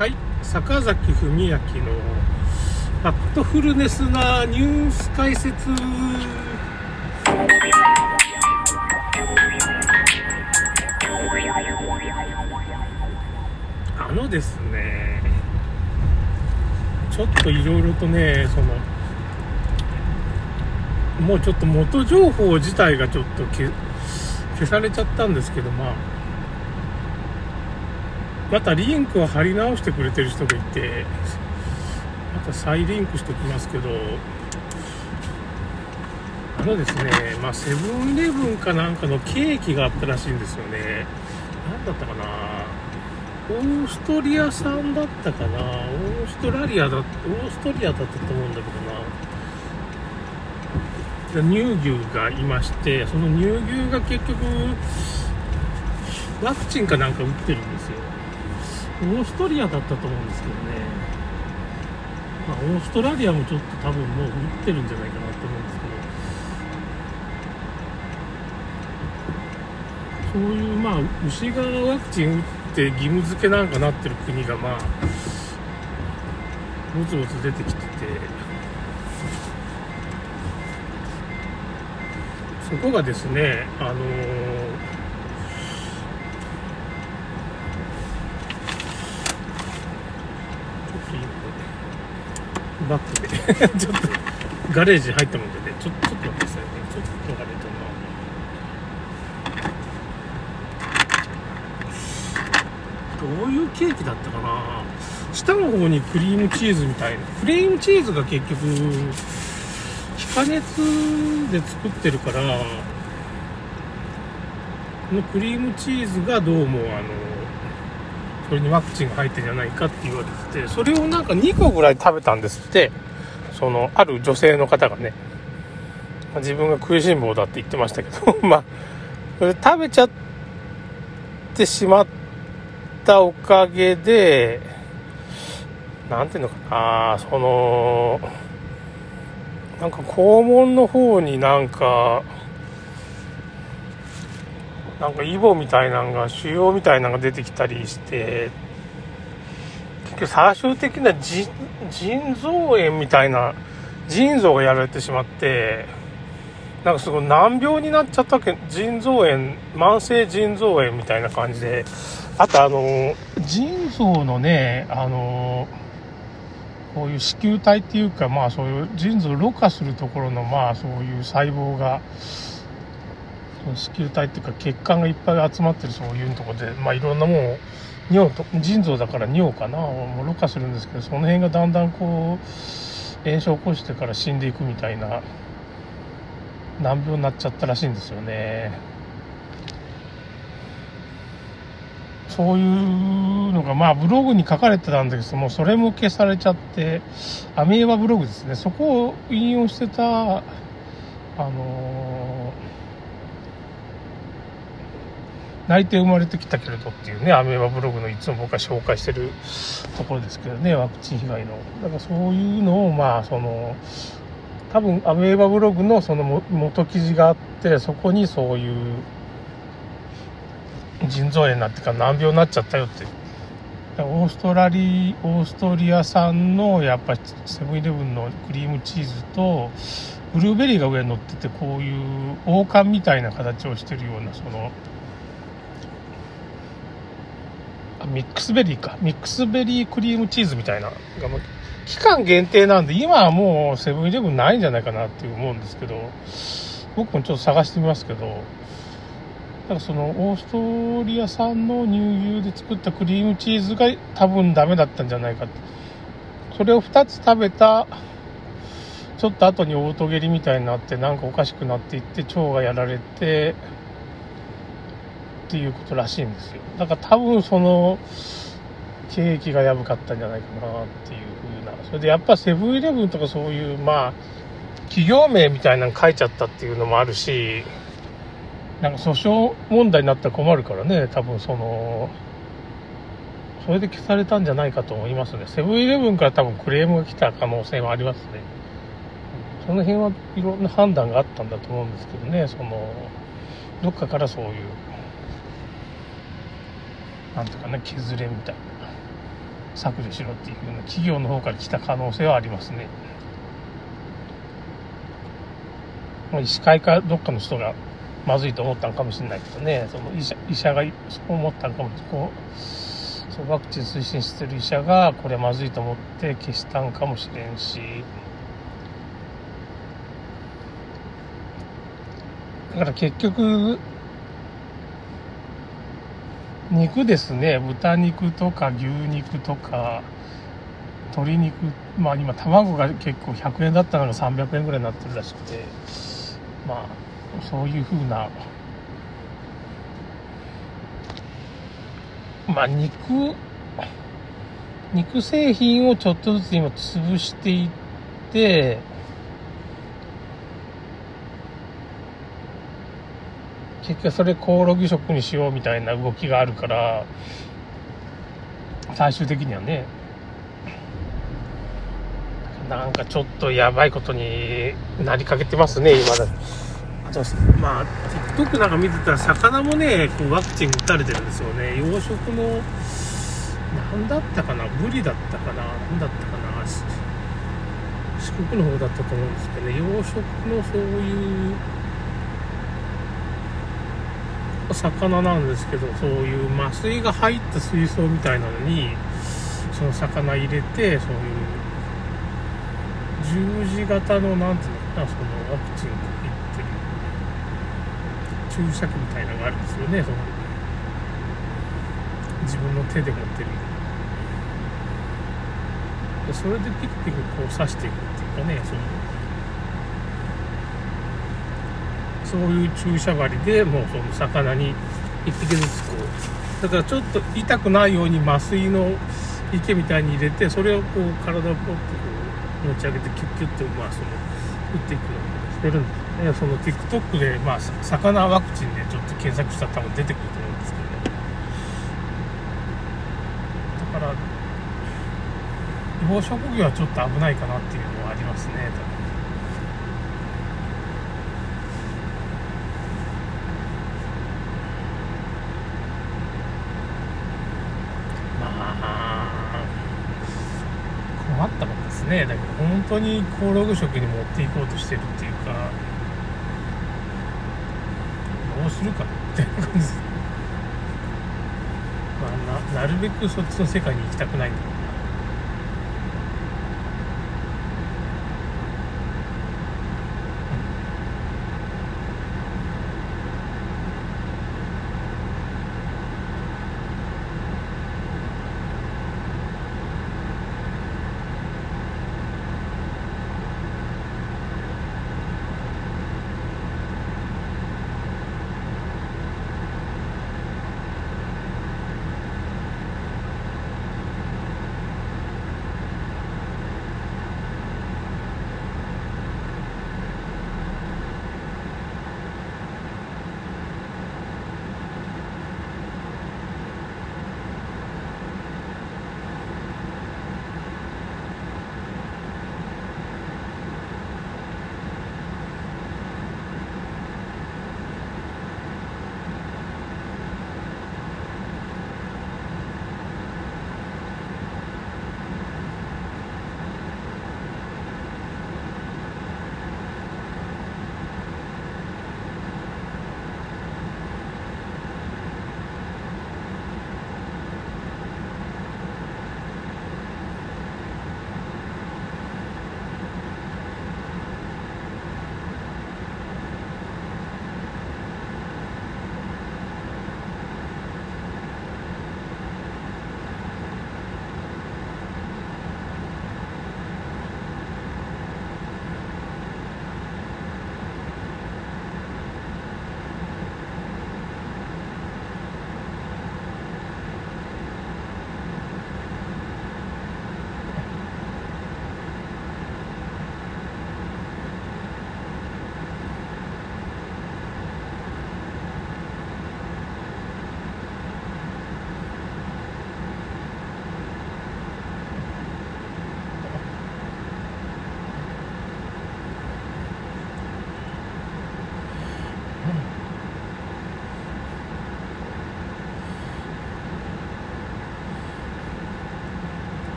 はい。坂崎文明のファクトフルネスなニュース解説。あのですねちょっといろいろとねそのもうちょっと元情報自体がちょっと消消されちゃったんですけどまあまたリンクを貼り直してくれてる人がいてまた再リンクしておきますけどあのですねまあセブンイレブンかなんかのケーキがあったらしいんですよね。何だったかな。オーストリア産だったかな。オーストラリアだオーストリアだったと思うんだけどな。乳牛がいましてその乳牛が結局ワクチンかなんか打ってるんですオーストリアだったと思うんですけどね、まあ、オーストラリアもちょっと多分もう打ってるんじゃないかなと思うんですけど。そういうまあ牛がワクチン打って義務付けなんかなってる国がまあぼつぼつ出てきてて。そこがですねあのーバックでちょっとガレージ入ったもんでね。ちょちょっと待ってくださいね。ちょっとガレージどういうケーキだったかな。下の方にクリームチーズみたいな。クリームチーズが結局非加熱で作ってるからこのクリームチーズがどうもあのそれにワクチンが入ってんじゃないかって言われててそれをなんか2個ぐらい食べたんですって。そのある女性の方がね。自分が食いしん坊だって言ってましたけど まあ食べちゃってしまったおかげで何ていうのかな。そのなんか肛門の方になんかなんかイボみたいなのが腫瘍みたいなのが出てきたりして結局最終的な腎臓炎みたいな腎臓がやられてしまってなんかすごい難病になっちゃったけ。腎臓炎慢性腎臓炎みたいな感じで。あとあの腎臓のねあのこういう子宮体っていうかまあそういう腎臓をろ過するところのまあそういう細胞が子宮体っていうか血管がいっぱい集まってるそういうとこで、まあ、いろんなもん尿と腎臓だから尿かな。もろ過するんですけどその辺がだんだんこう炎症を起こしてから死んでいくみたいな難病になっちゃったらしいんですよね。そういうのがまあブログに書かれてたんだけどもそれも消されちゃってアメーバブログですね。そこを引用してたあのー泣いて生まれてきたけれどっていうねアメーバブログのいつも僕は紹介してるところですけどねワクチン被害の。だからそういうのをまあその多分アメーバブログのその元記事があってそこにそういう腎臓炎になってから難病になっちゃったよって。オーストラリオーストリア産のやっぱセブンイレブンのクリームチーズとブルーベリーが上に乗っててこういう王冠みたいな形をしてるようなそのミックスベリーか。ミックスベリークリームチーズみたいな。期間限定なんで、今はもうセブンイレブンないんじゃないかなって思うんですけど、僕もちょっと探してみますけど、だかそのオーストリア産の乳牛で作ったクリームチーズが多分ダメだったんじゃないかって。それを2つ食べた、ちょっと後にオートゲリみたいになってなんかおかしくなっていって腸がやられて、っていうことらしいんですよ。だから多分その景気がやぶかったんじゃないかなっていう風な。それでやっぱセブンイレブンとかそういうまあ企業名みたいなの書いちゃったっていうのもあるしなんか訴訟問題になったら困るからね多分そのそれで消されたんじゃないかと思いますね。セブンイレブンから多分クレームが来た可能性はありますね。その辺はいろんな判断があったんだと思うんですけどねそのどっかからそういうなんていうかね削れみたいな削除しろっていうふうな企業の方から来た可能性はありますね。医師会かどっかの人がまずいと思ったんかもしれないけどね、その医者医者がそう思ったんかもこうそうワクチン推進してる医者がこれまずいと思って消したんかもしれんし、だから結局、肉ですね、豚肉とか牛肉とか、鶏肉、まあ今卵が結構100円だったのが300円ぐらいになってるらしくて、まあそういうふうな、まあ肉、肉製品をちょっとずつ今潰していって、結局それコオロギ食にしようみたいな動きがあるから、最終的にはね、なんかちょっとやばいことになりかけてますね、今だ。あと、まあ、TikTok なんか見てたら、魚もね、こうワクチン打たれてるんですよね。養殖の、何だったかなブリだったかな何だったかな四国の方だったと思うんですけどね、養殖のそういう、魚なんですけどそういう麻酔が入った水槽みたいなのにその魚入れてそういう十字型の何ていうのかなそのワクチンが入ってる注射器みたいなのがあるんですよねその自分の手で持ってる。それでピクピクこう刺していくっていうかねそのそういう注射針でもうその魚に1匹ずつこうだからちょっと痛くないように麻酔の池みたいに入れてそれをこう体をポッとこう持ち上げてキュッキュッとまあその打っていくようにしてるんですねその TikTok でまあ魚ワクチンでちょっと検索したら多分出てくると思うんですけど、だから養殖業はちょっと危ないかなっていうのはありますね多分困ったもんですね。だけど本当にコオログ食に持っていこうとしてるっていうかどうするかって感じ。です、まあ、ななるべくそっちの世界に行きたくないんだけど